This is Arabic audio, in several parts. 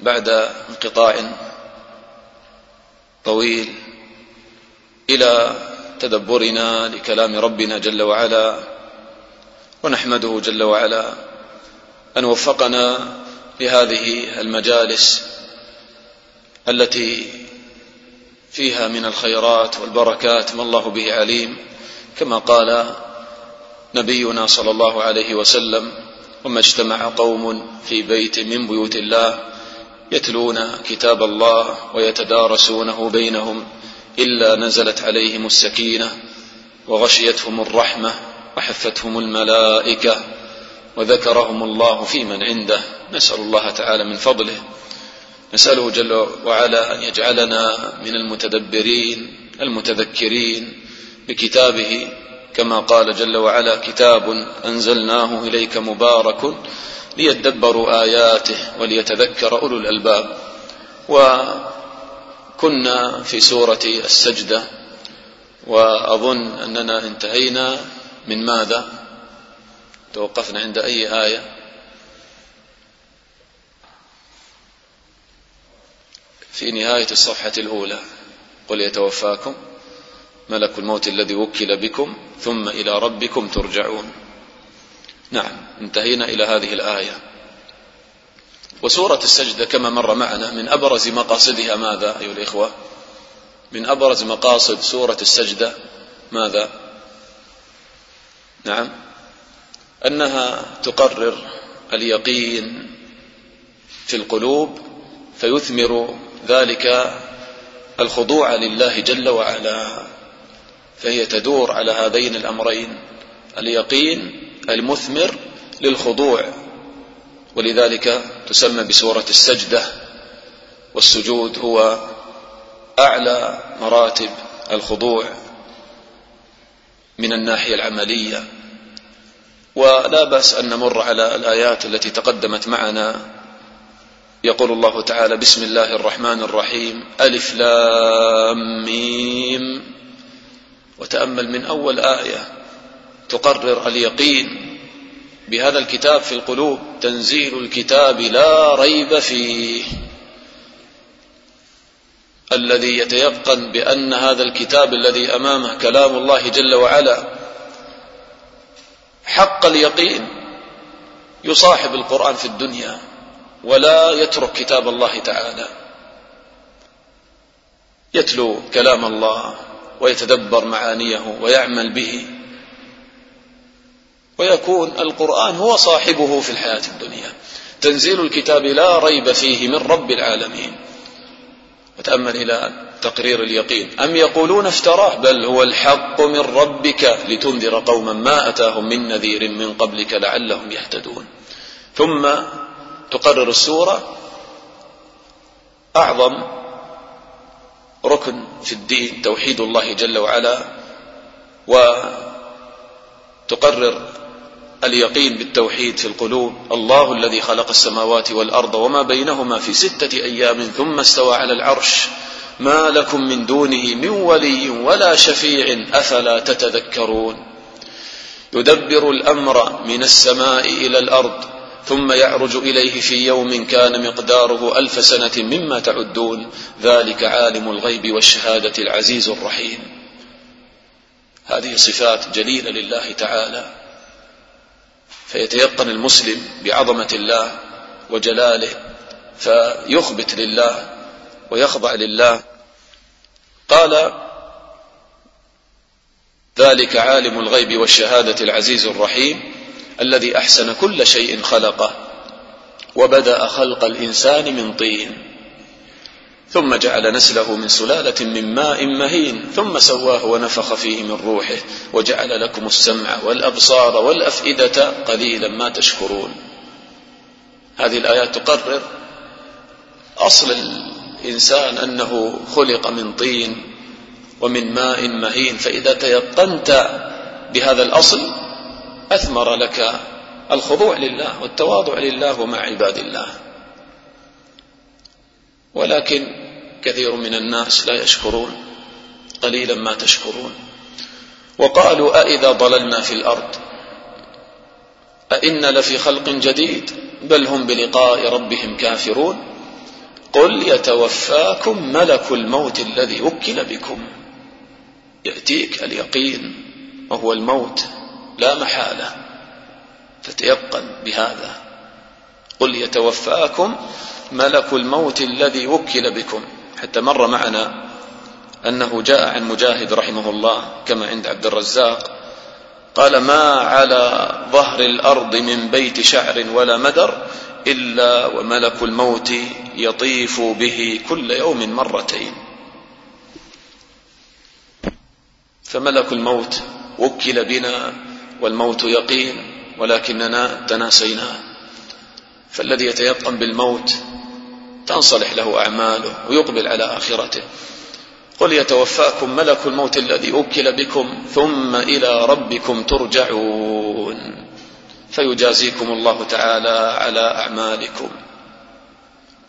بعد انقطاع طويل إلى تدبرنا لكلام ربنا جل وعلا ونحمده جل وعلا أن وفقنا لهذه المجالس التي فيها من الخيرات والبركات ما الله به عليم كما قال نبينا صلى الله عليه وسلم وما اجتمع قوم في بيت من بيوت الله يتلون كتاب الله ويتدارسونه بينهم إلا نزلت عليهم السكينة وغشيتهم الرحمة وحفتهم الملائكة وذكرهم الله في من عنده. نسأل الله تعالى من فضله. نسأله جل وعلا أن يجعلنا من المتدبرين المتذكرين بكتابه. كما قال جل وعلا كتاب أنزلناه إليك مبارك ليدبروا آياته وليتذكر أولو الألباب. وكنا في سورة السجدة وأظن أننا انتهينا من ماذا؟ توقفنا عند أي آية؟ في نهاية الصفحة الأولى. قل يتوفاكم ملك الموت الذي وكل بكم ثم إلى ربكم ترجعون. نعم انتهينا إلى هذه الآية. وسورة السجدة كما مر معنا من أبرز مقاصدها ماذا أيها الإخوة؟ من أبرز مقاصد سورة السجدة ماذا؟ نعم أنها تقرر اليقين في القلوب فيثمر ذلك الخضوع لله جل وعلا فهي تدور على هذين الأمرين اليقين المثمر للخضوع ولذلك تسمى بسورة السجدة والسجود هو أعلى مراتب الخضوع من الناحية العملية. ولا بأس أن نمر على الآيات التي تقدمت معنا. يقول الله تعالى بسم الله الرحمن الرحيم ألف لام ميم. وتأمل من أول آية تقرر اليقين بهذا الكتاب في القلوب تنزيل الكتاب لا ريب فيه. الذي يتيقن بأن هذا الكتاب الذي أمامه كلام الله جل وعلا حق اليقين يصاحب القرآن في الدنيا ولا يترك كتاب الله تعالى. يتلو كلام الله ويتدبر معانيه ويعمل به. ويكون القرآن هو صاحبه في الحياة الدنيا. تنزيل الكتاب لا ريب فيه من رب العالمين. وتأمل إلى تقرير اليقين. أم يقولون افتراه؟ بل هو الحق من ربك لتنذر قوما ما أتاهم من نذير من قبلك لعلهم يهتدون. ثم تقرر السورة. أعظم ركن في الدين توحيد الله جل وعلا. وتقرر اليقين بالتوحيد في القلوب. الله الذي خلق السماوات والأرض وما بينهما في ستة أيام ثم استوى على العرش. ما لكم من دونه من ولي ولا شفيع أفلا تتذكرون. يدبر الأمر من السماء إلى الأرض ثم يعرج إليه في يوم كان مقداره ألف سنة مما تعدون. ذلك عالم الغيب والشهادة العزيز الرحيم. هذه صفات جليلة لله تعالى. فيتيقن المسلم بعظمة الله وجلاله فيخبت لله ويخضع لله. قال ذلك عالم الغيب والشهادة العزيز الرحيم الذي أحسن كل شيء خلقه وبدأ خلق الإنسان من طين. ثم جعل نسله من سلالة من ماء مهين ثم سواه ونفخ فيه من روحه وجعل لكم السمع والأبصار والأفئدة قليلا ما تشكرون. هذه الآيات تقرر أصل الإنسان أنه خلق من طين ومن ماء مهين فإذا تيقنت بهذا الأصل أثمر لك الخضوع لله والتواضع لله ومع عباد الله. ولكن كثير من الناس لا يشكرون قليلا ما تشكرون. وقالوا أإذا ضللنا في الأرض؟ أئنا لفي خلق جديد بل هم بلقاء ربهم كافرون؟ قل يتوفاكم ملك الموت الذي وكل بكم. يأتيك اليقين وهو الموت لا محالة. فتيقن بهذا. قل يتوفاكم ملك الموت الذي وكل بكم. حتى مر معنا أنه جاء عن مجاهد رحمه الله كما عند عبد الرزاق قال ما على ظهر الأرض من بيت شعر ولا مدر إلا وملك الموت يطيف به كل يوم مرتين. فملك الموت وكل بنا والموت يقين ولكننا تناسيناه فالذي يتيقن بالموت تنصلح له أعماله ويقبل على آخرته. قل يتوفاكم ملك الموت الذي وكل بكم ثم إلى ربكم ترجعون. فيجازيكم الله تعالى على أعمالكم.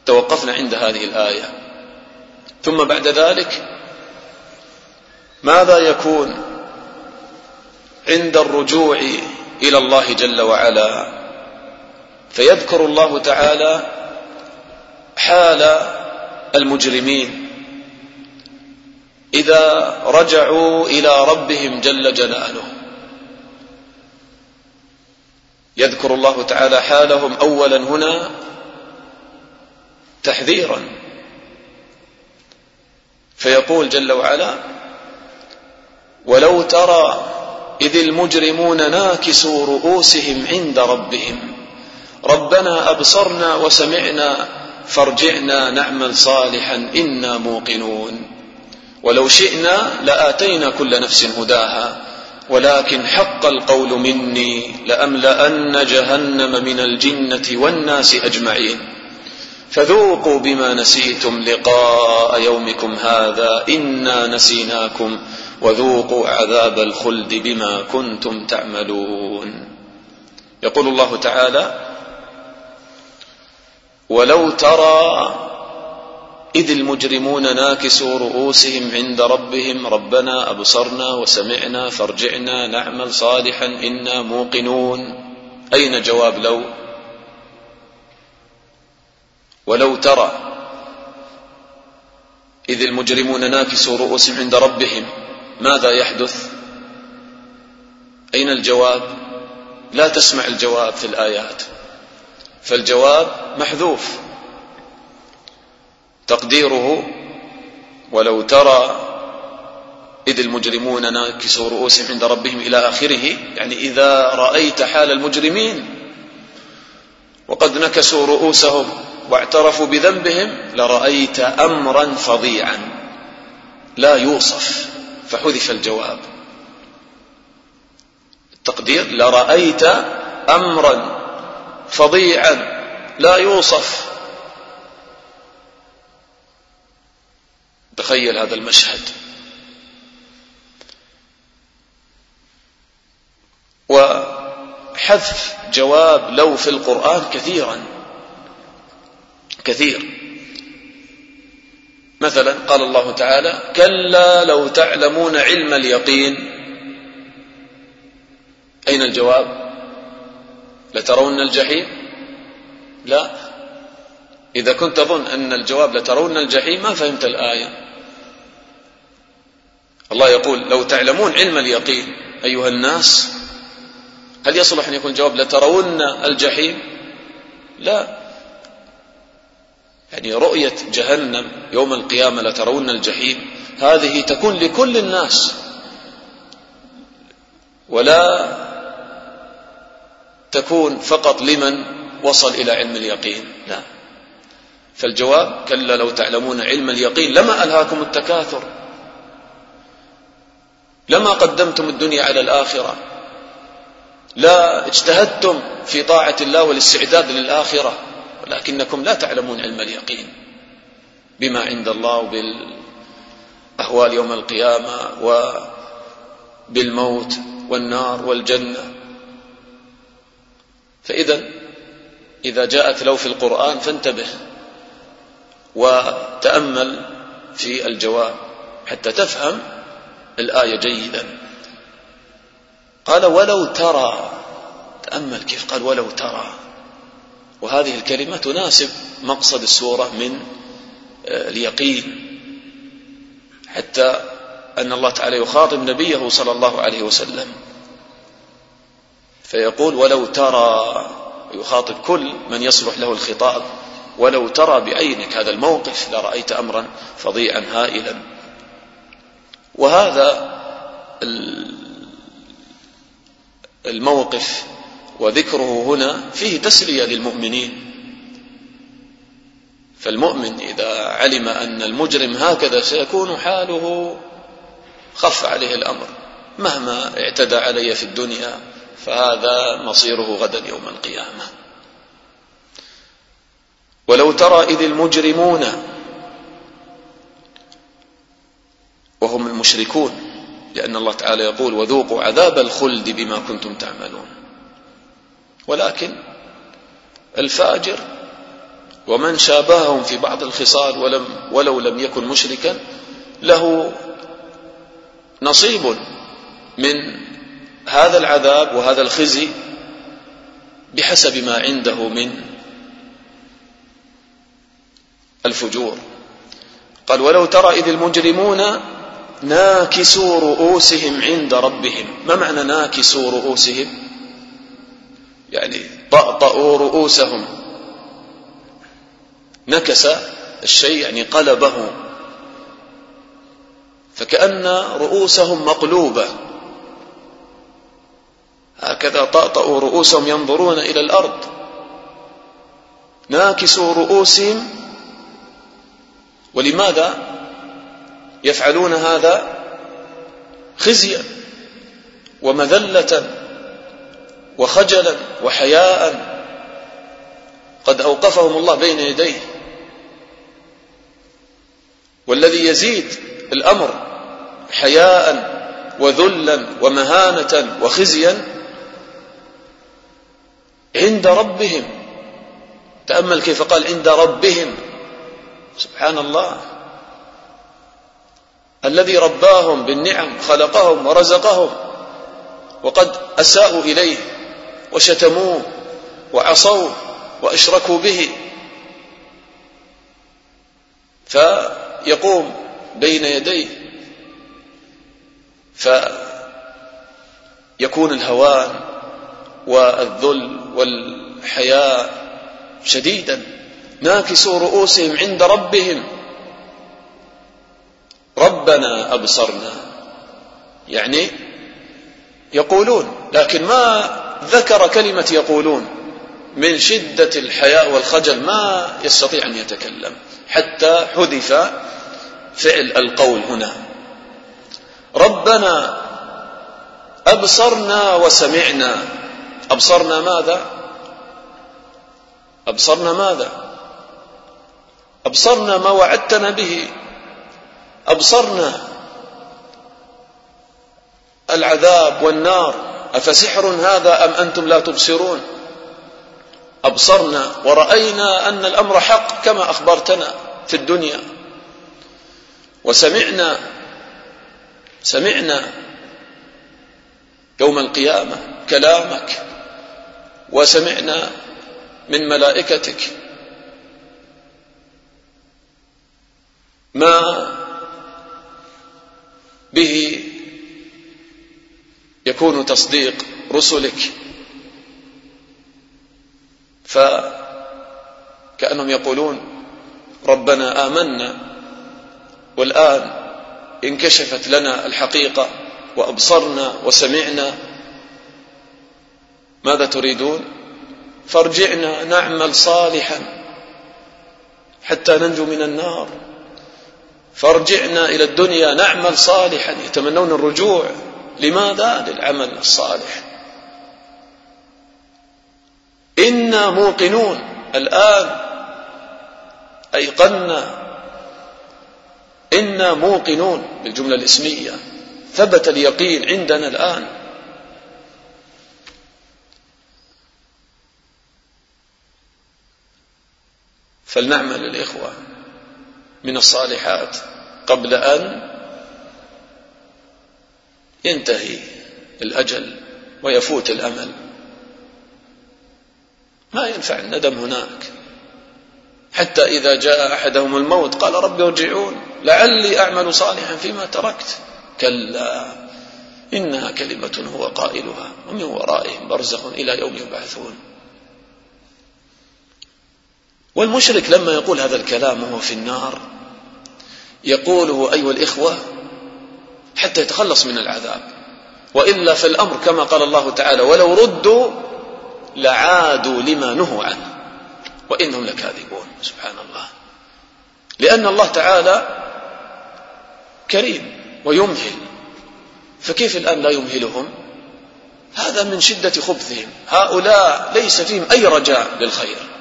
توقفنا عند هذه الآية. ثم بعد ذلك ماذا يكون عند الرجوع إلى الله جل وعلا؟ فيذكر الله تعالى حال المجرمين إذا رجعوا إلى ربهم جل جلاله. يذكر الله تعالى حالهم أولا هنا تحذيرا. فيقول جل وعلا ولو ترى إذ المجرمون ناكسوا رؤوسهم عند ربهم ربنا أبصرنا وسمعنا فارجعنا نعمل صالحا إنا موقنون. ولو شئنا لآتينا كل نفس هداها ولكن حق القول مني لأملأن جهنم من الجنة والناس أجمعين. فذوقوا بما نسيتم لقاء يومكم هذا إنا نسيناكم وذوقوا عذاب الخلد بما كنتم تعملون. يقول الله تعالى ولو ترى إذ المجرمون ناكسوا رؤوسهم عند ربهم ربنا أبصرنا وسمعنا فارجعنا نعمل صالحا إنا موقنون. أين جواب لو؟ ولو ترى إذ المجرمون ناكسوا رؤوسهم عند ربهم ماذا يحدث؟ أين الجواب؟ لا تسمع الجواب في الآيات. فالجواب محذوف. تقديره ولو ترى إذ المجرمون ناكسوا رؤوسهم عند ربهم إلى آخره يعني إذا رأيت حال المجرمين وقد نكسوا رؤوسهم واعترفوا بذنبهم لرأيت أمرا فظيعا لا يوصف فحذف الجواب. التقدير لرأيت أمرا فظيعا لا يوصف. تخيل هذا المشهد. وحذف جواب لو في القرآن كثيرا كثير. مثلا قال الله تعالى كلا لو تعلمون علم اليقين. أين الجواب؟ لترون الجحيم؟ لا. إذا كنت تظن أن الجواب لترون الجحيم ما فهمت الآية. الله يقول لو تعلمون علم اليقين أيها الناس هل يصلح أن يكون الجواب لترون الجحيم؟ لا. يعني رؤية جهنم يوم القيامة لترون الجحيم هذه تكون لكل الناس. ولا تكون فقط لمن وصل إلى علم اليقين. لا. فالجواب كلا لو تعلمون علم اليقين لما ألهاكم التكاثر. لما قدمتم الدنيا على الآخرة. لا اجتهدتم في طاعة الله والاستعداد للآخرة. ولكنكم لا تعلمون علم اليقين. بما عند الله وبالأهوال يوم القيامة وبالموت والنار والجنة. فإذا إذا جاءت لو في القرآن فانتبه وتأمل في الجواب حتى تفهم الآية جيدا. قال ولو ترى تأمل كيف؟ قال ولو ترى. وهذه الكلمة تناسب مقصد السورة من آه، اليقين. حتى أن الله تعالى يخاطب نبيه صلى الله عليه وسلم. فيقول ولو ترى يخاطب كل من يصلح له الخطاب ولو ترى بعينك هذا الموقف لرأيت أمرا فظيعا هائلا. وهذا الموقف وذكره هنا فيه تسلية للمؤمنين. فالمؤمن إذا علم أن المجرم هكذا سيكون حاله خف عليه الأمر مهما اعتدى علي في الدنيا فهذا مصيره غدا يوم القيامة. ولو ترى إذ المجرمون وهم المشركون لأن الله تعالى يقول وذوقوا عذاب الخلد بما كنتم تعملون ولكن الفاجر ومن شابههم في بعض الخصال ولم ولو لم يكن مشركا له نصيب من هذا العذاب وهذا الخزي بحسب ما عنده من الفجور. قال ولو ترى إذ المجرمون ناكسوا رؤوسهم عند ربهم. ما معنى ناكسوا رؤوسهم؟ يعني طأطأوا رؤوسهم. نكس الشيء يعني قلبه. فكأن رؤوسهم مقلوبة. هكذا طأطأوا رؤوسهم ينظرون إلى الأرض. ناكسوا رؤوسهم. ولماذا يفعلون هذا؟ خزيا ومذلة وخجلا وحياء. قد أوقفهم الله بين يديه. والذي يزيد الأمر حياء وذلا ومهانة وخزيا عند ربهم. تأمل كيف قال عند ربهم. سبحان الله الذي رباهم بالنعم خلقهم ورزقهم وقد أساءوا إليه وشتموه وعصوه وأشركوا به. فيقوم بين يديه. فيكون الهوان والذل والحياء شديدا. ناكسوا رؤوسهم عند ربهم. ربنا أبصرنا. يعني يقولون لكن ما ذكر كلمة يقولون؟ من شدة الحياء والخجل ما يستطيع أن يتكلم. حتى حذف فعل القول هنا. ربنا أبصرنا وسمعنا. أبصرنا ماذا؟ أبصرنا ماذا؟ أبصرنا ما وعدتنا به. أبصرنا العذاب والنار. أفسحر هذا أم أنتم لا تبصرون؟ أبصرنا ورأينا أن الأمر حق كما أخبرتنا في الدنيا. وسمعنا سمعنا يوم القيامة كلامك. وسمعنا من ملائكتك. ما به يكون تصديق رسلك؟ فكأنهم يقولون ربنا آمنا والآن انكشفت لنا الحقيقة وأبصرنا وسمعنا ماذا تريدون؟ فارجعنا نعمل صالحا حتى ننجو من النار. فارجعنا إلى الدنيا نعمل صالحا يتمنون الرجوع. لماذا؟ للعمل الصالح. إنا موقنون الآن أيقنا إنا موقنون بالجملة الإسمية. ثبت اليقين عندنا الآن. فلنعمل الإخوة من الصالحات قبل أن ينتهي الأجل ويفوت الأمل. ما ينفع الندم هناك. حتى إذا جاء أحدهم الموت قال رب ارجعون لعلي أعمل صالحا فيما تركت. كلا إنها كلمة هو قائلها ومن ورائهم برزخ إلى يوم يبعثون. والمشرك لما يقول هذا الكلام وهو في النار يقوله أيها الإخوة حتى يتخلص من العذاب. وإلا فالأمر كما قال الله تعالى ولو ردوا لعادوا لما نهوا عنه وإنهم لكاذبون. سبحان الله. لأن الله تعالى كريم ويمهل. فكيف الآن لا يمهلهم؟ هذا من شدة خبثهم. هؤلاء ليس فيهم أي رجاء للخير.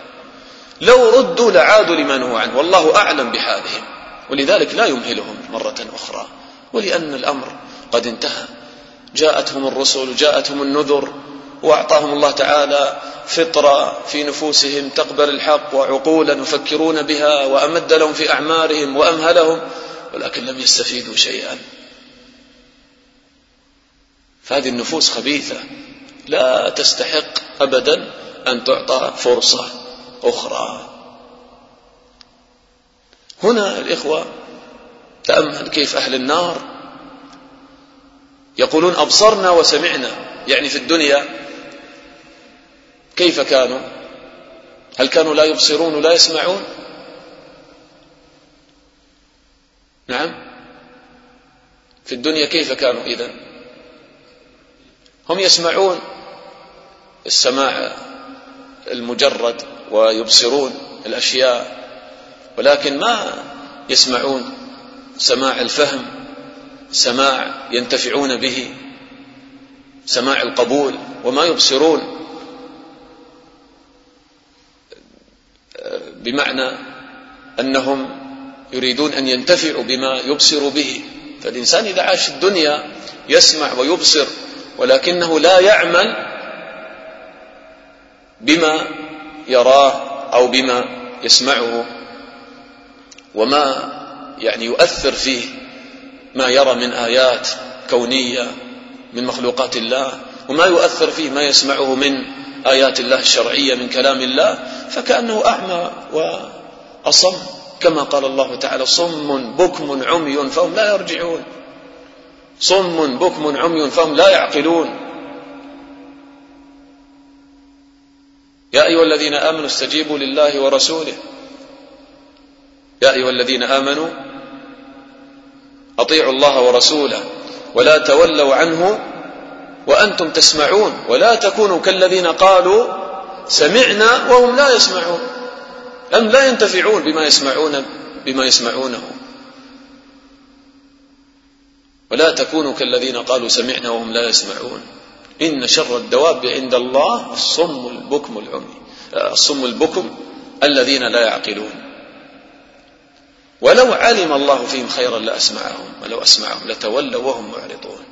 لو ردوا لعادوا لما نهوا عنه. والله أعلم بحالهم. ولذلك لا يمهلهم مرة أخرى. ولأن الأمر قد انتهى. جاءتهم الرسل جاءتهم النذر وأعطاهم الله تعالى فطرة في نفوسهم تقبل الحق وعقولا يفكرون بها وأمد لهم في أعمارهم وأمهلهم ولكن لم يستفيدوا شيئا. فهذه النفوس خبيثة. لا تستحق أبدا أن تعطى فرصة. أخرى. هنا الإخوة تأمل كيف أهل النار يقولون أبصرنا وسمعنا. يعني في الدنيا كيف كانوا؟ هل كانوا لا يبصرون ولا يسمعون؟ نعم. في الدنيا كيف كانوا إذا هم يسمعون السماع المجرد. ويبصرون الأشياء ولكن ما يسمعون سماع الفهم سماع ينتفعون به سماع القبول وما يبصرون. بمعنى أنهم يريدون أن ينتفعوا بما يبصر به. فالإنسان إذا عاش الدنيا يسمع ويبصر ولكنه لا يعمل بما يراه أو بما يسمعه وما يعني يؤثر فيه ما يرى من آيات كونية من مخلوقات الله وما يؤثر فيه ما يسمعه من آيات الله الشرعية من كلام الله فكأنه أعمى وأصم كما قال الله تعالى صم بكم عمي فهم لا يرجعون صم بكم عمي فهم لا يعقلون يا أيها الذين آمنوا استجيبوا لله ورسوله. يا أيها الذين آمنوا أطيعوا الله ورسوله ولا تولوا عنه وأنتم تسمعون ولا تكونوا كالذين قالوا سمعنا وهم لا يسمعون. أم لا ينتفعون بما يسمعون بما يسمعونه. ولا تكونوا كالذين قالوا سمعنا وهم لا يسمعون. إن شر الدواب عند الله الصم البكم العمي. الصم البكم الذين لا يعقلون. ولو علم الله فيهم خيرا لأسمعهم ولو أسمعهم لتولوا وهم معرضون.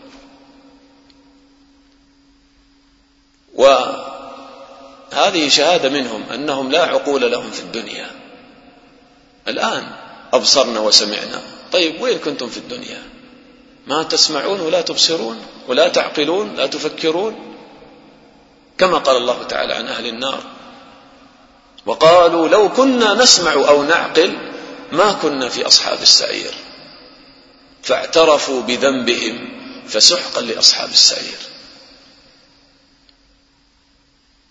وهذه شهادة منهم أنهم لا عقول لهم في الدنيا. الآن أبصرنا وسمعنا. طيب وين كنتم في الدنيا؟ ما تسمعون ولا تبصرون ولا تعقلون لا تفكرون كما قال الله تعالى عن أهل النار وقالوا لو كنا نسمع أو نعقل ما كنا في أصحاب السعير فاعترفوا بذنبهم فسحقا لأصحاب السعير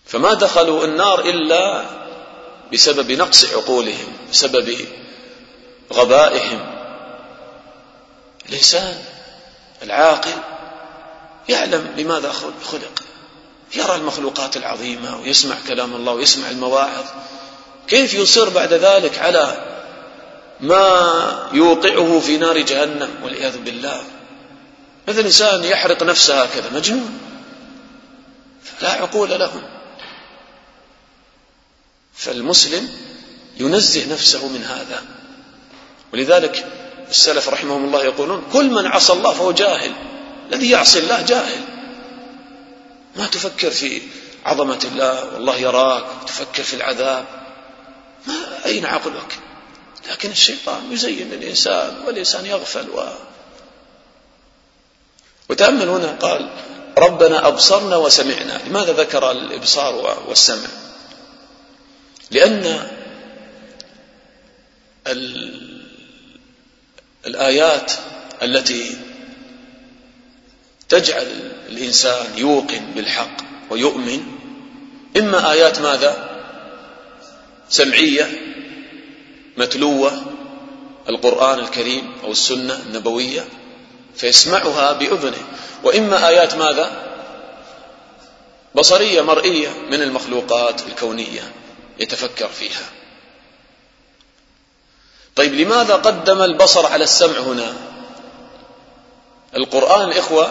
فما دخلوا النار إلا بسبب نقص عقولهم بسبب غبائهم. الإنسان العاقل يعلم لماذا خلق يرى المخلوقات العظيمة ويسمع كلام الله ويسمع المواعظ. كيف يصر بعد ذلك على ما يوقعه في نار جهنم؟ والعياذ بالله. مثل إنسان يحرق نفسه هكذا مجنون. لا عقول لهم فالمسلم ينزه نفسه من هذا. ولذلك السلف رحمهم الله يقولون كل من عصى الله فهو جاهل الذي يعصي الله جاهل. ما تفكر في عظمة الله والله يراك تفكر في العذاب. ما أين عقلك؟ لكن الشيطان يزين الإنسان والإنسان يغفل و... وتأمل هنا قال ربنا أبصرنا وسمعنا. لماذا ذكر الإبصار والسمع؟ لأن الآيات التي تجعل الإنسان يوقن بالحق ويؤمن إما آيات ماذا؟ سمعية متلوة القرآن الكريم أو السنة النبوية فيسمعها بأذنه. وإما آيات ماذا؟ بصرية مرئية من المخلوقات الكونية يتفكر فيها. طيب لماذا قدم البصر على السمع هنا؟ القرآن الإخوة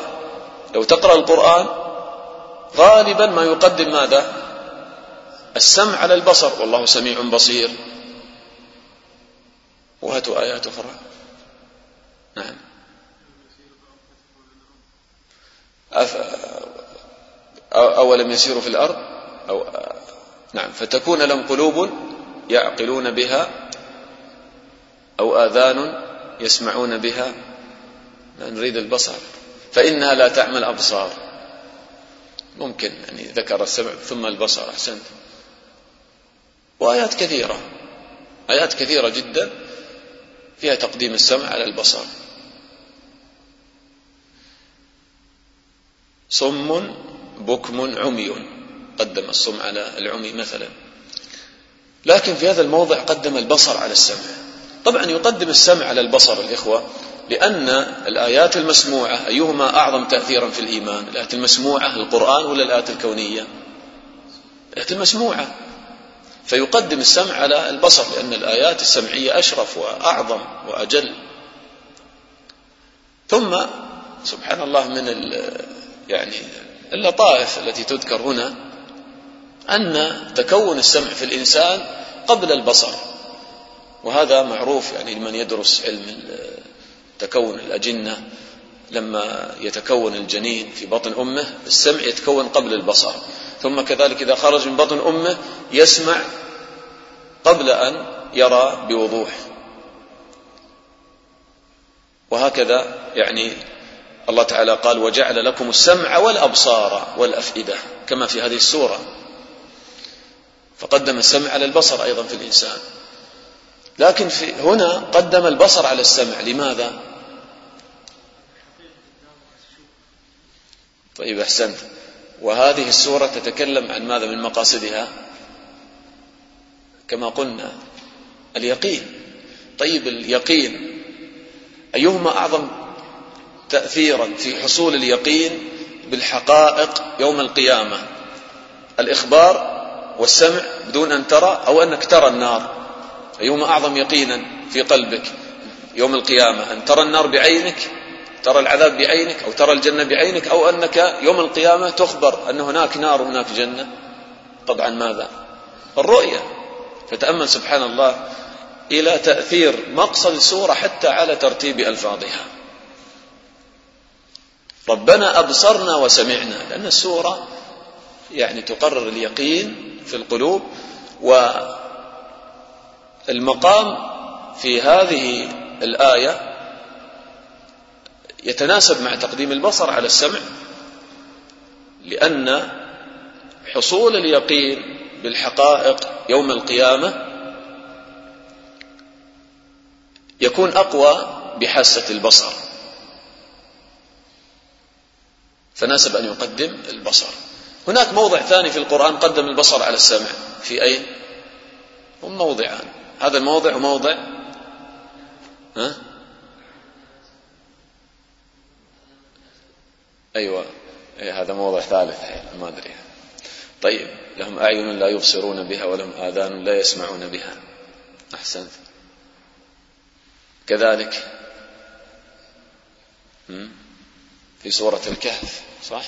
لو تقرأ القرآن غالبا ما يقدم ماذا؟ السمع على البصر. والله سميع بصير. وهاتوا آيات أخرى. نعم. أف... أولم يسيروا في الأرض؟ أو نعم. فتكون لهم قلوب يعقلون بها أو آذان يسمعون بها نريد البصر. فإنها لا تعمل أبصار. ممكن يعني ذكر السمع ثم البصر أحسنت. وآيات كثيرة. آيات كثيرة جدا فيها تقديم السمع على البصر. صم بكم عمي قدم الصم على العمي مثلا. لكن في هذا الموضع قدم البصر على السمع. طبعا يقدم السمع على البصر الإخوة لأن الآيات المسموعة أيهما أعظم تأثيرا في الإيمان؟ الآيات المسموعة القرآن ولا الآيات الكونية؟ الآيات المسموعة. فيقدم السمع على البصر لأن الآيات السمعية أشرف وأعظم وأجل. ثم سبحان الله من يعني اللطائف التي تذكر هنا أن تكون السمع في الإنسان قبل البصر. وهذا معروف يعني لمن يدرس علم تكون الأجنة لما يتكون الجنين في بطن أمه السمع يتكون قبل البصر. ثم كذلك إذا خرج من بطن أمه يسمع قبل أن يرى بوضوح. وهكذا يعني الله تعالى قال وجعل لكم السمع والأبصار والأفئدة كما في هذه السورة. فقدم السمع على البصر أيضا في الإنسان. لكن في هنا قدم البصر على السمع لماذا؟ طيب أحسنت. وهذه السورة تتكلم عن ماذا؟ من مقاصدها؟ كما قلنا اليقين. طيب اليقين. أيهما أعظم تأثيرا في حصول اليقين بالحقائق يوم القيامة؟ الإخبار والسمع بدون أن ترى أو أنك ترى النار. أيهما أعظم يقينا في قلبك يوم القيامة؟ أن ترى النار بعينك ترى العذاب بعينك أو ترى الجنة بعينك أو أنك يوم القيامة تخبر أن هناك نار وهناك جنة. طبعا ماذا؟ الرؤية. فتأمل سبحان الله إلى تأثير مقصد السورة حتى على ترتيب ألفاظها. ربنا أبصرنا وسمعنا لأن السورة يعني تقرر اليقين في القلوب والمقام في هذه الآية يتناسب مع تقديم البصر على السمع لأن حصول اليقين بالحقائق يوم القيامة يكون أقوى بحاسة البصر. فناسب أن يقدم البصر. هناك موضع ثاني في القرآن قدم البصر على السمع. في أين؟ هم موضعان. هذا الموضع وموضع ها؟ أيوة أي هذا موضع ثالث ما أدري. طيب لهم أعين لا يبصرون بها ولهم آذان لا يسمعون بها. أحسنت. كذلك في سورة الكهف صح؟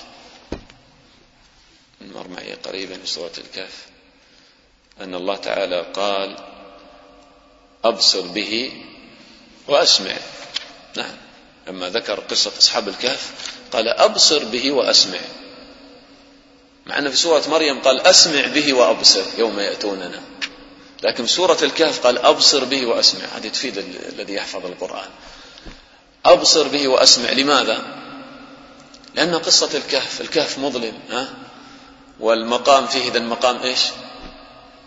مر معي قريبا في سورة الكهف. أن الله تعالى قال أبصر به وأسمع. نعم. لما ذكر قصة أصحاب الكهف قال أبصر به وأسمع. مع أن في سورة مريم قال أسمع به وأبصر يوم يأتوننا. لكن سورة الكهف قال أبصر به وأسمع. هذه تفيد الذي يحفظ القرآن. أبصر به وأسمع. لماذا؟ لأن قصة الكهف الكهف مظلم ها؟ والمقام فيه إذا المقام إيش؟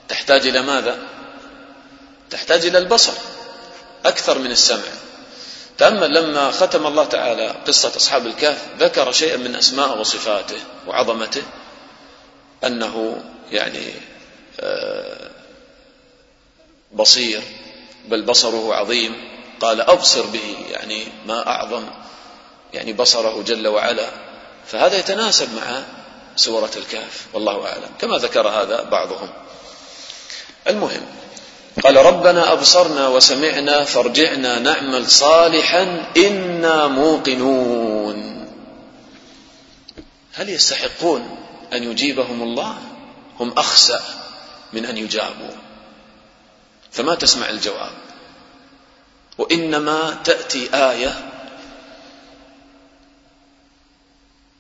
تحتاج إلى ماذا؟ تحتاج إلى البصر أكثر من السمع. تأمل لما ختم الله تعالى قصة أصحاب الكهف ذكر شيئا من أسماء وصفاته وعظمته أنه يعني آه، بصير بل بصره عظيم. قال أبصر به يعني ما أعظم يعني بصره جل وعلا. فهذا يتناسب مع سورة الكهف والله أعلم كما ذكر هذا بعضهم. المهم قال ربنا أبصرنا وسمعنا فارجعنا نعمل صالحا إنا موقنون. هل يستحقون أن يجيبهم الله؟ هم أخسأ من أن يجابوا. فما تسمع الجواب؟ وإنما تأتي آية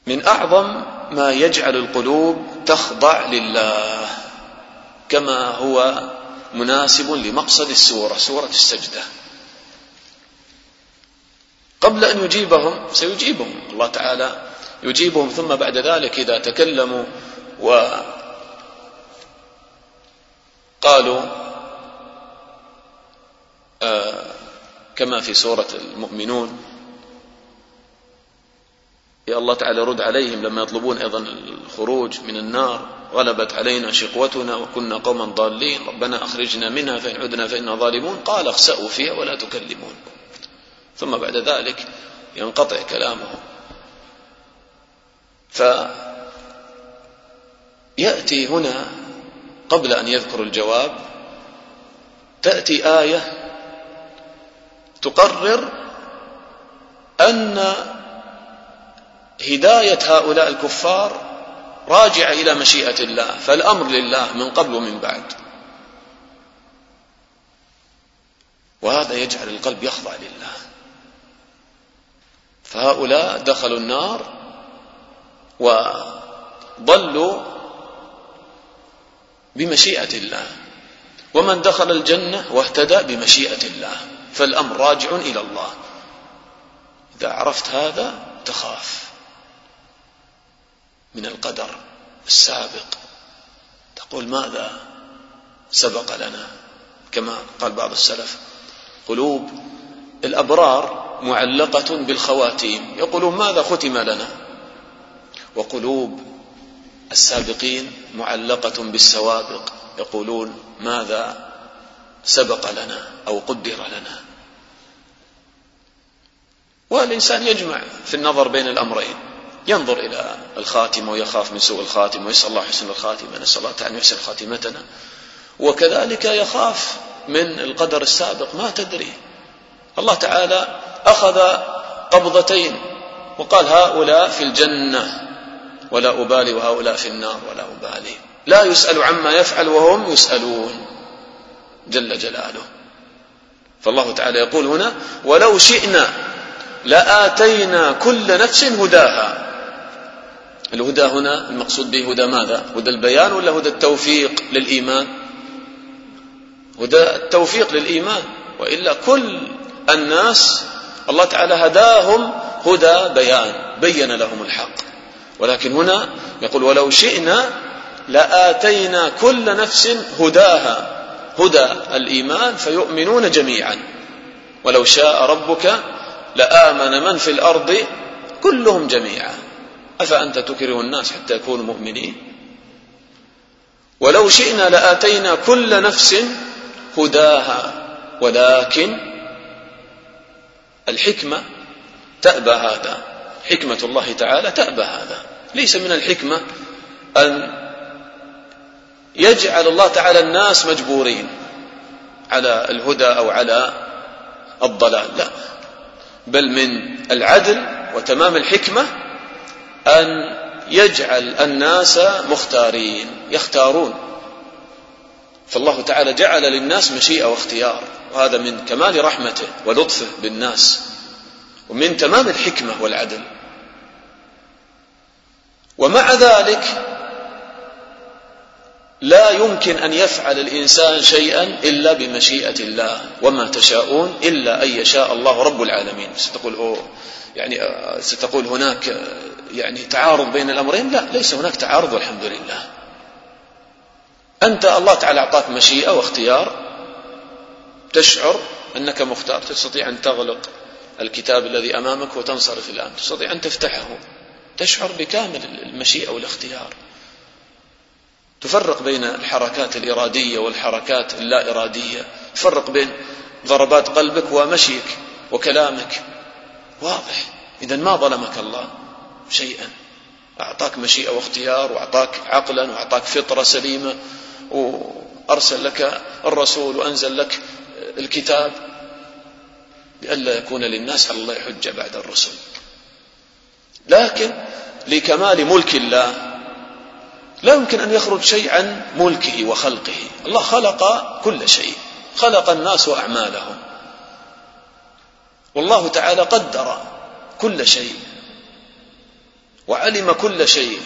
من أعظم ما يجعل القلوب تخضع لله كما هو مناسب لمقصد السورة سورة السجدة. قبل أن يجيبهم سيجيبهم. الله تعالى يجيبهم ثم بعد ذلك إذا تكلموا وقالوا آه كما في سورة المؤمنون يا الله تعالى رد عليهم لما يطلبون أيضا الخروج من النار. غلبت علينا شقوتنا وكنا قوما ضالين. ربنا أخرجنا منها فإن عدنا فإنا ظالمون. قال اخسأوا فيها ولا تكلمون. ثم بعد ذلك ينقطع كلامه. فيأتي هنا قبل أن يذكر الجواب تأتي آية تقرر أن هداية هؤلاء الكفار راجعة إلى مشيئة الله فالأمر لله من قبل ومن بعد. وهذا يجعل القلب يخضع لله. فهؤلاء دخلوا النار وضلوا بمشيئة الله. ومن دخل الجنة واهتدى بمشيئة الله فالأمر راجع إلى الله. إذا عرفت هذا تخاف. من القدر السابق. تقول ماذا سبق لنا؟ كما قال بعض السلف قلوب الأبرار معلقة بالخواتيم. يقولون ماذا ختم لنا؟ وقلوب السابقين معلقة بالسوابق. يقولون ماذا سبق لنا أو قدر لنا؟ والإنسان يجمع في النظر بين الأمرين. ينظر إلى الخاتمة ويخاف من سوء الخاتمة ويسأل الله حسن الخاتمة نسأل الله تعالى أن يحسن خاتمتنا. وكذلك يخاف من القدر السابق ما تدري. الله تعالى أخذ قبضتين وقال هؤلاء في الجنة ولا أبالي وهؤلاء في النار ولا أبالي. لا يسأل عما يفعل وهم يسألون جل جلاله. فالله تعالى يقول هنا ولو شئنا لآتينا كل نفس هداها. الهدى هنا المقصود به هدى ماذا؟ هدى البيان ولا هدى التوفيق للإيمان؟ هدى التوفيق للإيمان. وإلا كل الناس الله تعالى هداهم هدى بيان بين لهم الحق. ولكن هنا يقول ولو شئنا لآتينا كل نفس هداها هدى الإيمان فيؤمنون جميعا. ولو شاء ربك لآمن من في الأرض كلهم جميعا. أفأنت تكره الناس حتى يكونوا مؤمنين؟ ولو شئنا لآتينا كل نفس هداها ولكن الحكمة تأبى هذا. حكمة الله تعالى تأبى هذا. ليس من الحكمة أن يجعل الله تعالى الناس مجبورين على الهدى أو على الضلال لا. بل من العدل وتمام الحكمة أن يجعل الناس مختارين يختارون. فالله تعالى جعل للناس مشيئة واختيار وهذا من كمال رحمته ولطفه بالناس ومن تمام الحكمة والعدل. ومع ذلك لا يمكن أن يفعل الإنسان شيئا إلا بمشيئة الله وما تشاءون إلا أن يشاء الله رب العالمين. ستقول أوه يعني آه، ستقول هناك يعني تعارض بين الأمرين؟ لا ليس هناك تعارض والحمد لله. أنت الله تعالى أعطاك مشيئة واختيار تشعر أنك مختار تستطيع أن تغلق الكتاب الذي أمامك وتنصرف الآن تستطيع أن تفتحه. تشعر بكامل المشيئة والاختيار. تفرق بين الحركات الإرادية والحركات اللا إرادية تفرق بين ضربات قلبك ومشيك وكلامك. واضح. إذا ما ظلمك الله؟ شيئا. أعطاك مشيئة واختيار وأعطاك عقلا وأعطاك فطرة سليمة. وأرسل لك الرسول وأنزل لك الكتاب لئلا يكون للناس على الله حجة بعد الرسل. لكن لكمال ملك الله لا يمكن أن يخرج شيء عن ملكه وخلقه. الله خلق كل شيء. خلق الناس وأعمالهم. والله تعالى قدر كل شيء. وعلم كل شيء.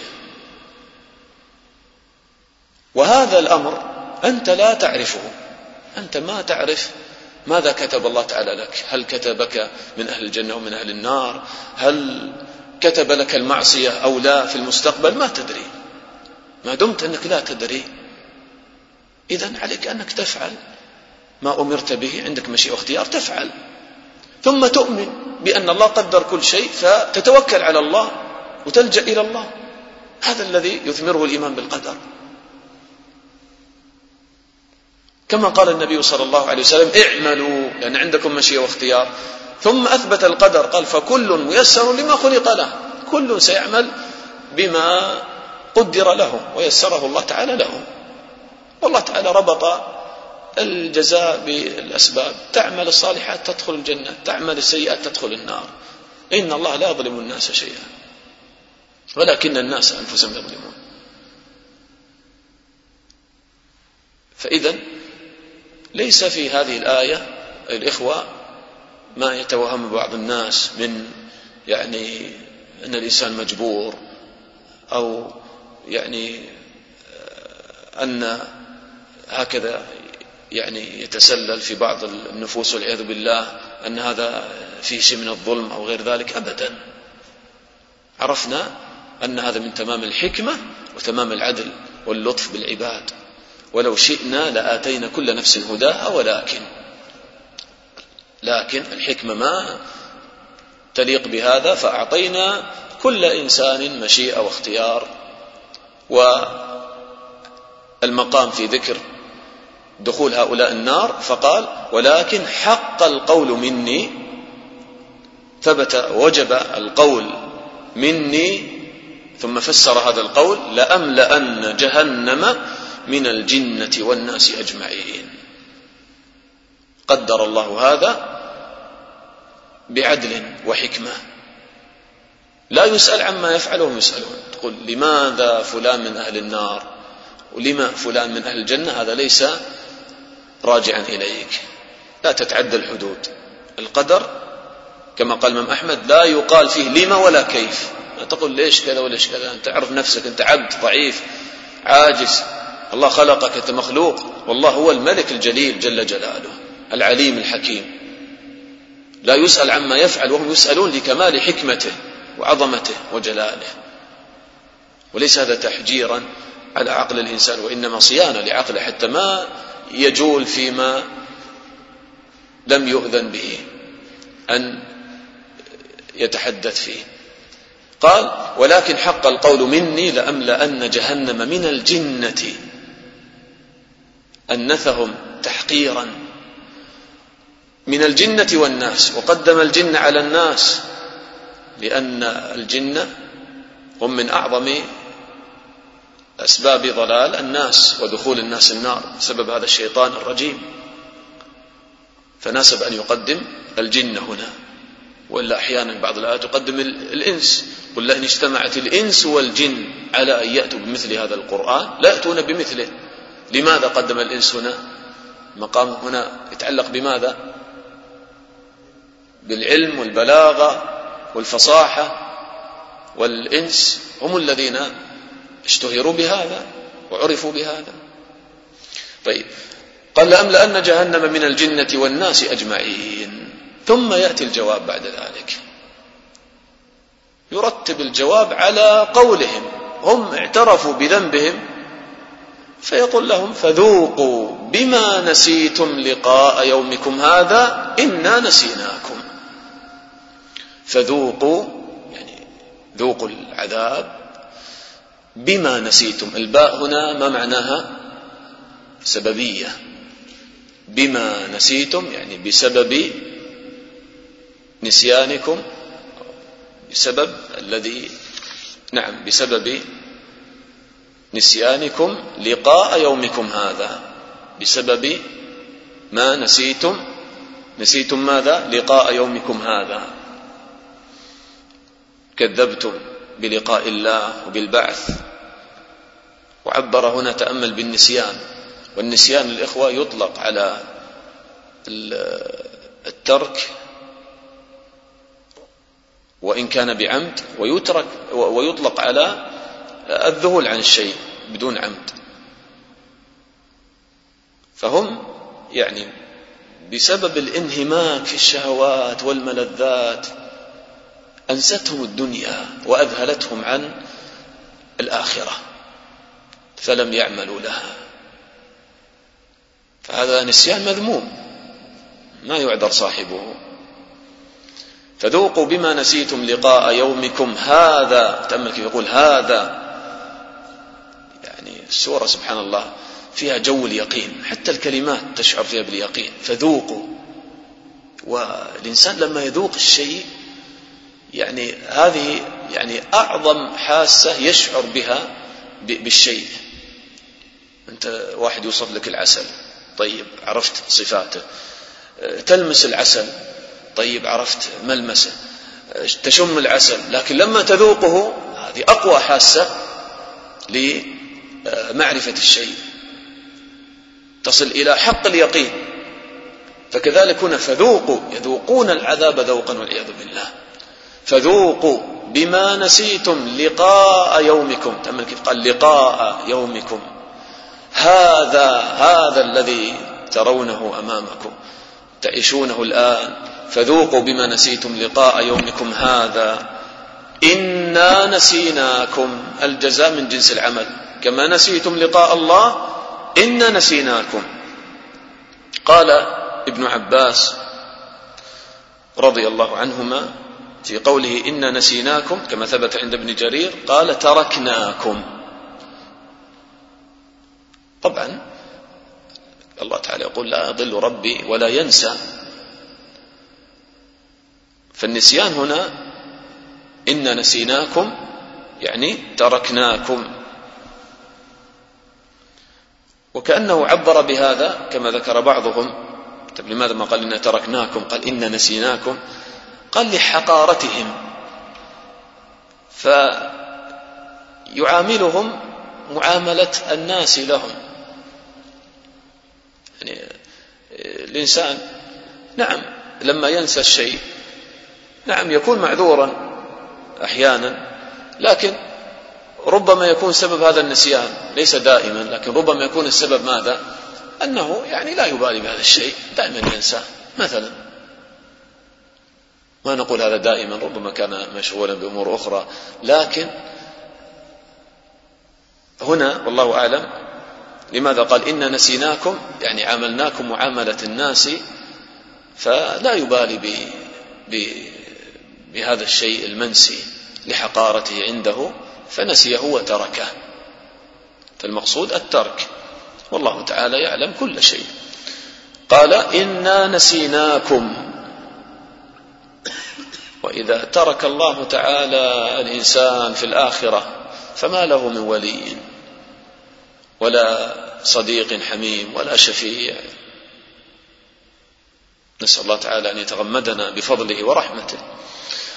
وهذا الأمر أنت لا تعرفه. أنت ما تعرف ماذا كتب الله تعالى لك. هل كتبك من أهل الجنة ومن أهل النار؟ هل كتب لك المعصية أو لا في المستقبل؟ ما تدري. ما دمت أنك لا تدري. إذا عليك أنك تفعل ما أمرت به عندك مشيئة واختيار تفعل. ثم تؤمن بأن الله قدر كل شيء فتتوكل على الله. وتلجأ إلى الله. هذا الذي يثمره الإيمان بالقدر. كما قال النبي صلى الله عليه وسلم اعملوا لأن عندكم مشيئة واختيار. ثم أثبت القدر قال فكل ميسر لما خلق له. كل سيعمل بما قدر له ويسره الله تعالى له. والله تعالى ربط الجزاء بالأسباب. تعمل الصالحات تدخل الجنة تعمل السيئات تدخل النار. إن الله لا يظلم الناس شيئا. ولكن الناس أنفسهم يظلمون. فإذا ليس في هذه الآية الإخوة ما يتوهم بعض الناس من يعني أن الإنسان مجبور أو يعني أن هكذا يعني يتسلل في بعض النفوس والعياذ بالله أن هذا فيه شيء من الظلم أو غير ذلك أبدا. عرفنا أن هذا من تمام الحكمة وتمام العدل واللطف بالعباد. ولو شئنا لآتينا كل نفس هداها ولكن لكن الحكمة ما تليق بهذا فأعطينا كل إنسان مشيئة واختيار. والمقام في ذكر دخول هؤلاء النار فقال ولكن حق القول مني ثبت وجب القول مني ثم فسر هذا القول لأملأن جهنم من الجنة والناس أجمعين. قدر الله هذا بعدل وحكمة. لا يسأل عما يفعل وهم يسألون. تقول لماذا فلان من أهل النار؟ ولما فلان من أهل الجنة؟ هذا ليس راجعا إليك. لا تتعدى الحدود. القدر كما قال الإمام أحمد لا يقال فيه لما ولا كيف. تقول ليش كذا وليش كذا؟ أنت تعرف نفسك أنت عبد ضعيف عاجز. الله خلقك أنت مخلوق. والله هو الملك الجليل جل جلاله العليم الحكيم. لا يسأل عما يفعل وهم يسألون لكمال حكمته وعظمته وجلاله. وليس هذا تحجيرا على عقل الإنسان وإنما صيانة لعقله حتى ما يجول فيما لم يؤذن به أن يتحدث فيه. قال ولكن حق القول مني لأملأن جهنم من الجنة. أنثهم تحقيرا. من الجنة والناس وقدم الجن على الناس لأن الجن هم من أعظم أسباب ضلال الناس ودخول الناس النار بسبب هذا الشيطان الرجيم. فناسب أن يقدم الجن هنا. وإلا أحيانا بعض الآيات تقدم الإنس. قل لئن اجتمعت الإنس والجن على أن يأتوا بمثل هذا القرآن لا يأتون بمثله. لماذا قدم الإنس هنا؟ المقام هنا يتعلق بماذا؟ بالعلم والبلاغة والفصاحة. والإنس هم الذين اشتهروا بهذا وعرفوا بهذا. طيب قال لأملأن جهنم من الجنة والناس أجمعين. ثم يأتي الجواب بعد ذلك. يرتب الجواب على قولهم. هم اعترفوا بذنبهم فيقول لهم فذوقوا بما نسيتم لقاء يومكم هذا إنا نسيناكم. فذوقوا يعني ذوقوا العذاب بما نسيتم. الباء هنا ما معناها؟ سببية. بما نسيتم يعني بسبب نسيانكم بسبب الذي نعم بسبب نسيانكم لقاء يومكم هذا بسبب ما نسيتم. نسيتم ماذا؟ لقاء يومكم هذا. كذبتم بلقاء الله وبالبعث. وعبر هنا تأمل بالنسيان. والنسيان الإخوة يطلق على الترك وإن كان بعمد ويترك ويطلق على الذهول عن الشيء بدون عمد. فهم يعني بسبب الانهماك في الشهوات والملذات أنستهم الدنيا وأذهلتهم عن الآخرة فلم يعملوا لها. فهذا نسيان مذموم. ما يعذر صاحبه. فذوقوا بما نسيتم لقاء يومكم هذا. تأمل كيف يقول هذا. يعني السورة سبحان الله فيها جو اليقين حتى الكلمات تشعر فيها باليقين. فذوقوا. والإنسان لما يذوق الشيء يعني هذه يعني أعظم حاسة يشعر بها بالشيء. أنت واحد يوصف لك العسل. طيب عرفت صفاته. تلمس العسل. طيب عرفت ملمسة تشم العسل لكن لما تذوقه هذه أقوى حاسة لمعرفة الشيء تصل إلى حق اليقين. فكذلك هنا فذوقوا يذوقون العذاب ذوقا والعياذ بالله. فذوقوا بما نسيتم لقاء يومكم. تأمل كيف قال لقاء يومكم. هذا هذا الذي ترونه أمامكم تعيشونه الآن. فذوقوا بما نسيتم لقاء يومكم هذا. إنا نسيناكم. الجزاء من جنس العمل. كما نسيتم لقاء الله إنا نسيناكم. قال ابن عباس رضي الله عنهما في قوله إنا نسيناكم كما ثبت عند ابن جرير قال تركناكم. طبعا الله تعالى يقول لا يضل ربي ولا ينسى. فالنسيان هنا إنا نسيناكم يعني تركناكم. وكأنه عبر بهذا كما ذكر بعضهم طيب لماذا ما قال إنا تركناكم؟ قال إنا نسيناكم. قال لحقارتهم. فيعاملهم معاملة الناس لهم. يعني الإنسان نعم لما ينسى الشيء نعم يكون معذورا أحيانا لكن ربما يكون سبب هذا النسيان ليس دائما لكن ربما يكون السبب ماذا؟ أنه يعني لا يبالي بهذا الشيء دائما ينسى. مثلا ما نقول هذا دائما ربما كان مشغولا بأمور أخرى لكن هنا والله أعلم لماذا قال إنا نسيناكم يعني عاملناكم معاملة الناس فلا يبالي ب... بهذا الشيء المنسي لحقارته عنده فنسيه وتركه. فالمقصود الترك. والله تعالى يعلم كل شيء. قال إنا نسيناكم. وإذا ترك الله تعالى الإنسان في الآخرة فما له من ولي. ولا صديق حميم ولا شفيع. نسأل الله تعالى أن يتغمدنا بفضله ورحمته.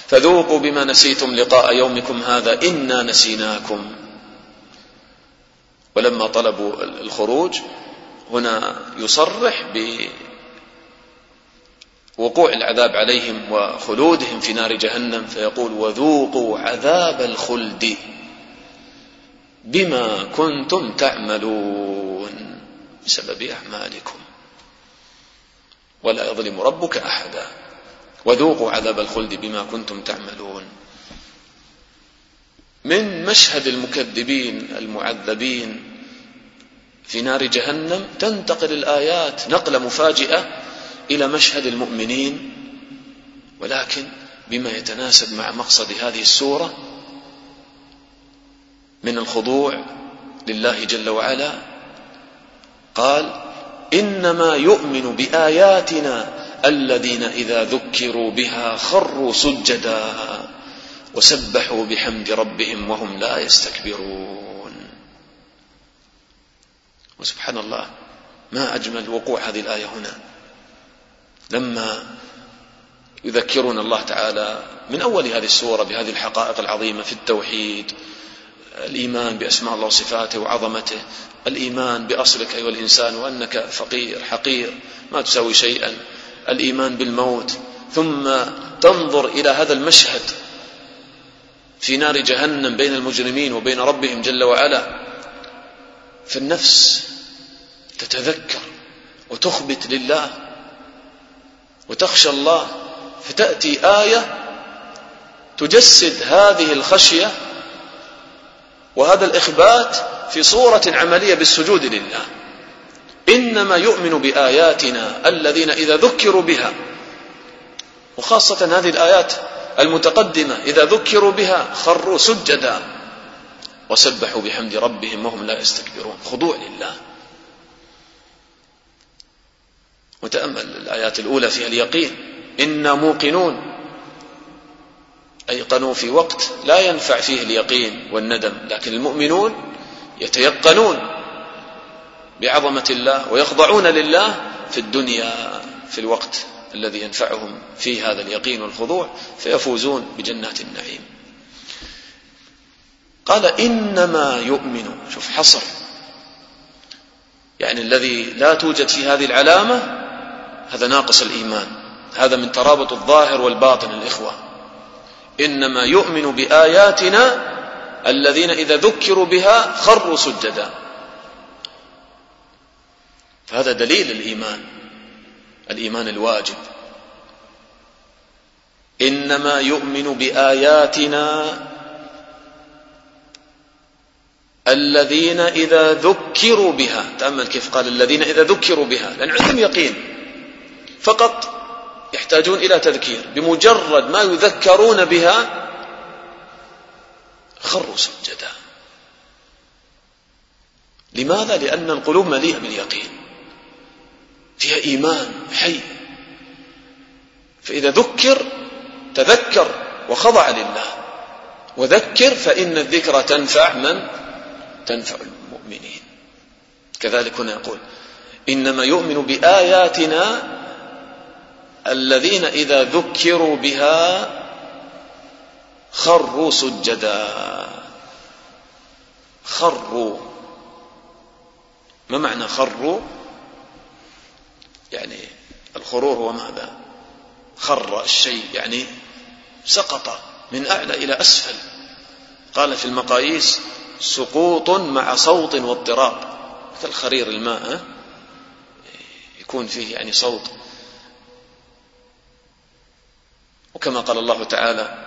فذوقوا بما نسيتم لقاء يومكم هذا إنا نسيناكم. ولما طلبوا الخروج هنا يصرح بوقوع العذاب عليهم وخلودهم في نار جهنم فيقول وذوقوا عذاب الخلد بما كنتم تعملون بسبب أعمالكم. ولا يظلم ربك أحدا. وذوقوا عذاب الخلد بما كنتم تعملون. من مشهد المكذبين المعذبين في نار جهنم تنتقل الآيات نقله مفاجئة إلى مشهد المؤمنين ولكن بما يتناسب مع مقصد هذه السورة من الخضوع لله جل وعلا قال إنما يؤمن بآياتنا الذين إذا ذكروا بها خروا سجدا وسبحوا بحمد ربهم وهم لا يستكبرون. وسبحان الله ما أجمل وقوع هذه الآية هنا. لما يذكرون الله تعالى من أول هذه السورة بهذه الحقائق العظيمة في التوحيد الإيمان بأسماء الله وصفاته وعظمته الإيمان بأصلك أيها الإنسان وأنك فقير حقير ما تساوي شيئا. الإيمان بالموت ثم تنظر إلى هذا المشهد في نار جهنم بين المجرمين وبين ربهم جل وعلا فالنفس تتذكر وتخبت لله وتخشى الله فتأتي آية تجسد هذه الخشية وهذا الإخبات في صورة عملية بالسجود لله. إنما يؤمن بآياتنا الذين إذا ذكروا بها. وخاصة هذه الآيات المتقدمة إذا ذكروا بها خروا سجدا. وسبحوا بحمد ربهم وهم لا يستكبرون. خضوع لله. وتأمل الآيات الأولى فيها اليقين. إنا موقنون. ايقنوا في وقت لا ينفع فيه اليقين والندم. لكن المؤمنون يتيقنون. بعظمة الله ويخضعون لله في الدنيا في الوقت الذي ينفعهم فيه هذا اليقين والخضوع فيفوزون بجنات النعيم. قال إنما يؤمن شوف حصر. يعني الذي لا توجد في هذه العلامة هذا ناقص الإيمان. هذا من ترابط الظاهر والباطن الإخوة. إنما يؤمن بآياتنا الذين إذا ذكروا بها خروا سجدا. فهذا دليل الإيمان الإيمان الواجب. إنما يؤمن بآياتنا الذين إذا ذكروا بها تأمل كيف قال الذين إذا ذكروا بها لأن عندهم يقين. فقط يحتاجون إلى تذكير بمجرد ما يذكرون بها خروا سجدا. لماذا؟ لأن القلوب مليئة باليقين. فيها إيمان حي. فإذا ذكر تذكر وخضع لله. وذكر فإن الذكرى تنفع من؟ تنفع المؤمنين. كذلك هنا يقول إنما يؤمن بآياتنا الذين إذا ذكروا بها خروا سجدا. خروا. ما معنى خروا؟ يعني الخرور هو ماذا خر الشيء يعني سقط من أعلى إلى أسفل. قال في المقاييس سقوط مع صوت واضطراب. مثل خرير الماء يكون فيه يعني صوت. وكما قال الله تعالى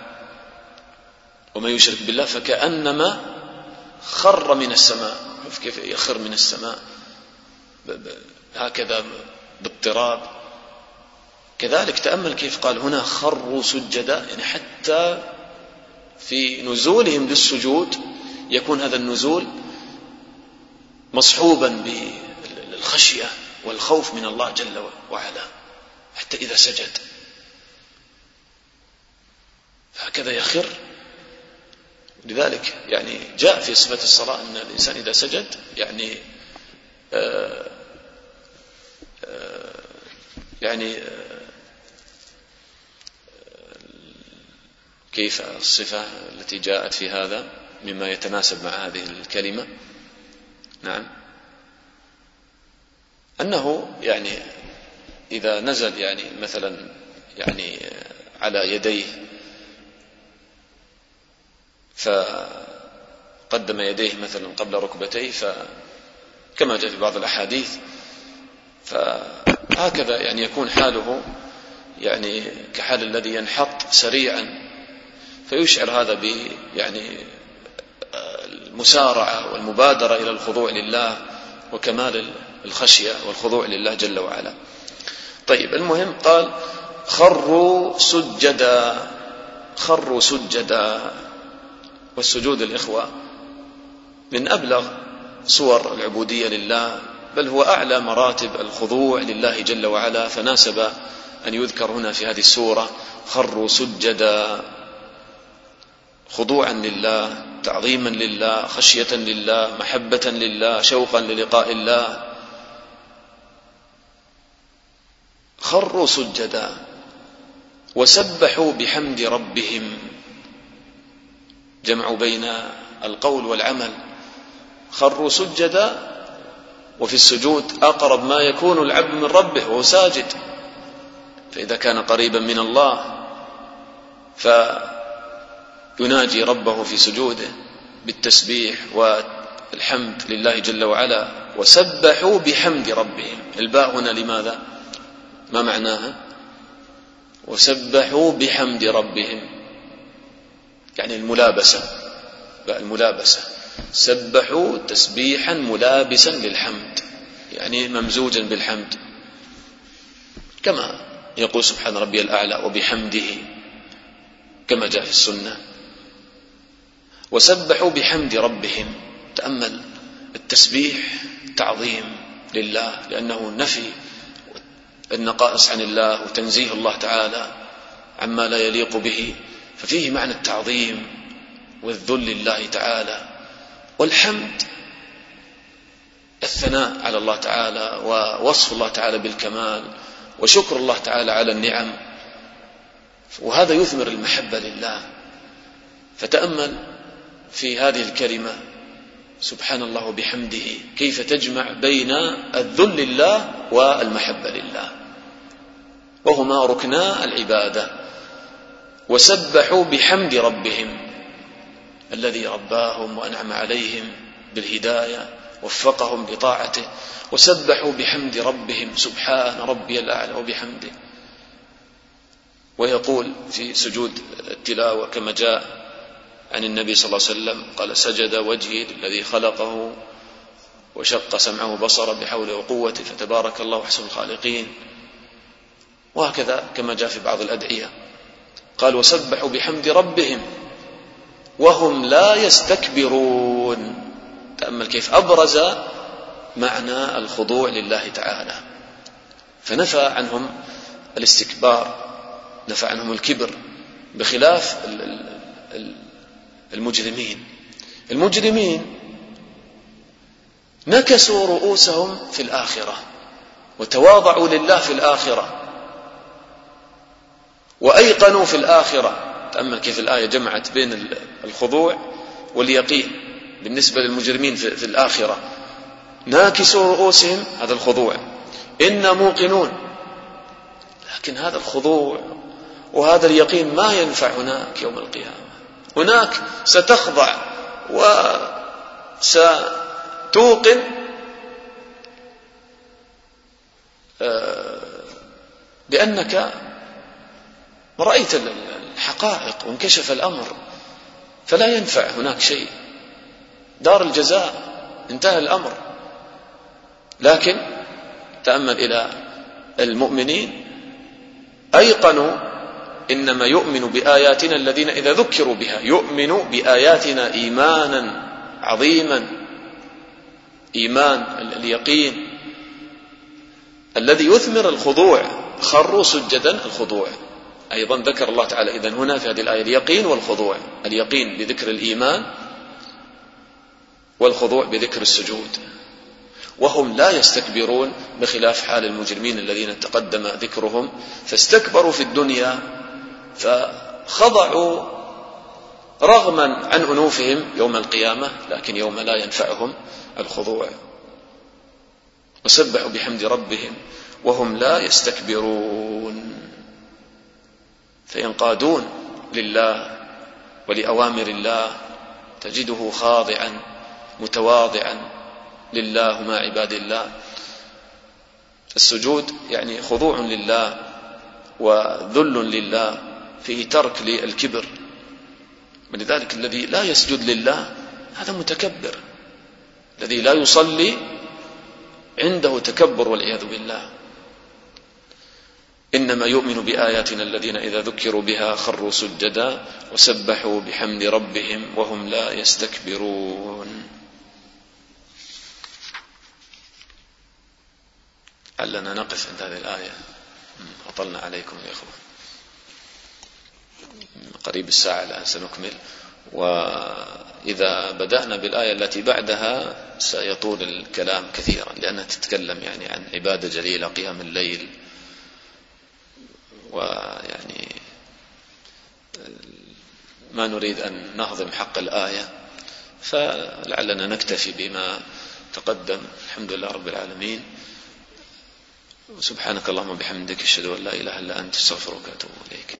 ومن يشرك بالله فكأنما خر من السماء. كيف يخر من السماء. هكذا باضطراب كذلك تأمل كيف قال هنا خروا سجدا يعني حتى في نزولهم للسجود يكون هذا النزول مصحوبا بالخشية والخوف من الله جل وعلا حتى إذا سجد. هكذا يخر. لذلك يعني جاء في صفة الصلاة أن الإنسان إذا سجد يعني آه يعني كيف الصفة التي جاءت في هذا مما يتناسب مع هذه الكلمة؟ نعم. أنه يعني إذا نزل يعني مثلا يعني على يديه فقدم يديه مثلا قبل ركبتيه فكما جاء في بعض الأحاديث فهكذا يعني يكون حاله يعني كحال الذي ينحط سريعا. فيشعر هذا ب يعني المسارعة والمبادرة إلى الخضوع لله وكمال الخشية والخضوع لله جل وعلا. طيب المهم قال خروا سجدا خروا سجدا. والسجود الإخوة من أبلغ صور العبودية لله. بل هو أعلى مراتب الخضوع لله جل وعلا فناسب أن يذكر هنا في هذه السورة خروا سجدا. خضوعا لله تعظيما لله خشية لله محبة لله شوقا للقاء الله. خروا سجدا. وسبحوا بحمد ربهم. جمعوا بين القول والعمل. خروا سجدا وفي السجود أقرب ما يكون العبد من ربه وهو ساجد. فإذا كان قريبا من الله فيناجي ربه في سجوده بالتسبيح والحمد لله جل وعلا. وسبحوا بحمد ربهم. الباء هنا لماذا؟ ما معناها؟ وسبحوا بحمد ربهم. يعني الملابسة. الملابسة. سبحوا تسبيحا ملابسا للحمد يعني ممزوجا بالحمد. كما يقول سبحان ربي الأعلى وبحمده كما جاء في السنة. وسبحوا بحمد ربهم تأمل التسبيح تعظيم لله لأنه نفي النقائص عن الله وتنزيه الله تعالى عما لا يليق به. ففيه معنى التعظيم والذل لله تعالى. والحمد الثناء على الله تعالى ووصف الله تعالى بالكمال وشكر الله تعالى على النعم. وهذا يثمر المحبة لله. فتأمل في هذه الكلمة سبحان الله وبحمده كيف تجمع بين الذل لله والمحبة لله. وهما ركنا العبادة. وسبحوا بحمد ربهم. الذي رباهم وأنعم عليهم بالهداية وفقهم لطاعته وسبحوا بحمد ربهم سبحان ربي الأعلى وبحمده. ويقول في سجود التلاوة كما جاء عن النبي صلى الله عليه وسلم قال سجد وجهي للذي خلقه وشق سمعه وبصره بحوله وقوته فتبارك الله أحسن الخالقين. وهكذا كما جاء في بعض الأدعية. قال وسبحوا بحمد ربهم. وهم لا يستكبرون. تأمل كيف أبرز معنى الخضوع لله تعالى. فنفى عنهم الاستكبار نفى عنهم الكبر بخلاف المجرمين. المجرمين نكسوا رؤوسهم في الآخرة وتواضعوا لله في الآخرة وأيقنوا في الآخرة. تأمل كيف الآية جمعت بين الخضوع واليقين بالنسبة للمجرمين في الآخرة. ناكسوا رؤوسهم هذا الخضوع. أنا موقنون. لكن هذا الخضوع وهذا اليقين ما ينفع هناك يوم القيامة. هناك ستخضع وستوقن آه، بأنك رأيت الحقائق وانكشف الأمر. فلا ينفع هناك شيء. دار الجزاء انتهى الأمر. لكن تأمل إلى المؤمنين أيقنوا إنما يؤمن بآياتنا الذين إذا ذكروا بها. يؤمن بآياتنا إيمانا عظيما. إيمان اليقين. الذي يثمر الخضوع خروا سجدا الخضوع. أيضا ذكر الله تعالى اذا هنا في هذه الآية اليقين والخضوع. اليقين بذكر الإيمان والخضوع بذكر السجود. وهم لا يستكبرون بخلاف حال المجرمين الذين تقدم ذكرهم. فاستكبروا في الدنيا فخضعوا رغما عن أنوفهم يوم القيامة لكن يوم لا ينفعهم الخضوع. وسبحوا بحمد ربهم وهم لا يستكبرون. فينقادون لله ولأوامر الله تجده خاضعا متواضعا لله مع عباد الله. السجود يعني خضوع لله وذل لله فيه ترك للكبر. ولذلك الذي لا يسجد لله هذا متكبر. الذي لا يصلي عنده تكبر والعياذ بالله. إنما يؤمن بآياتنا الذين إذا ذكروا بها خروا سجدا وسبحوا بحمد ربهم وهم لا يستكبرون. علنا نقف عند هذه الآية؟ أطلنا عليكم يا اخوان قريب الساعة الآن سنكمل. وإذا بدأنا بالآية التي بعدها سيطول الكلام كثيرا لأنها تتكلم يعني عن عبادة جليلة قيام الليل ويعني ما نريد أن نهضم حق الآية فلعلنا نكتفي بما تقدم. الحمد لله رب العالمين. سبحانك اللهم وبحمدك أشهد أن لا إله إلا أنت أستغفرك وأتوب إليك.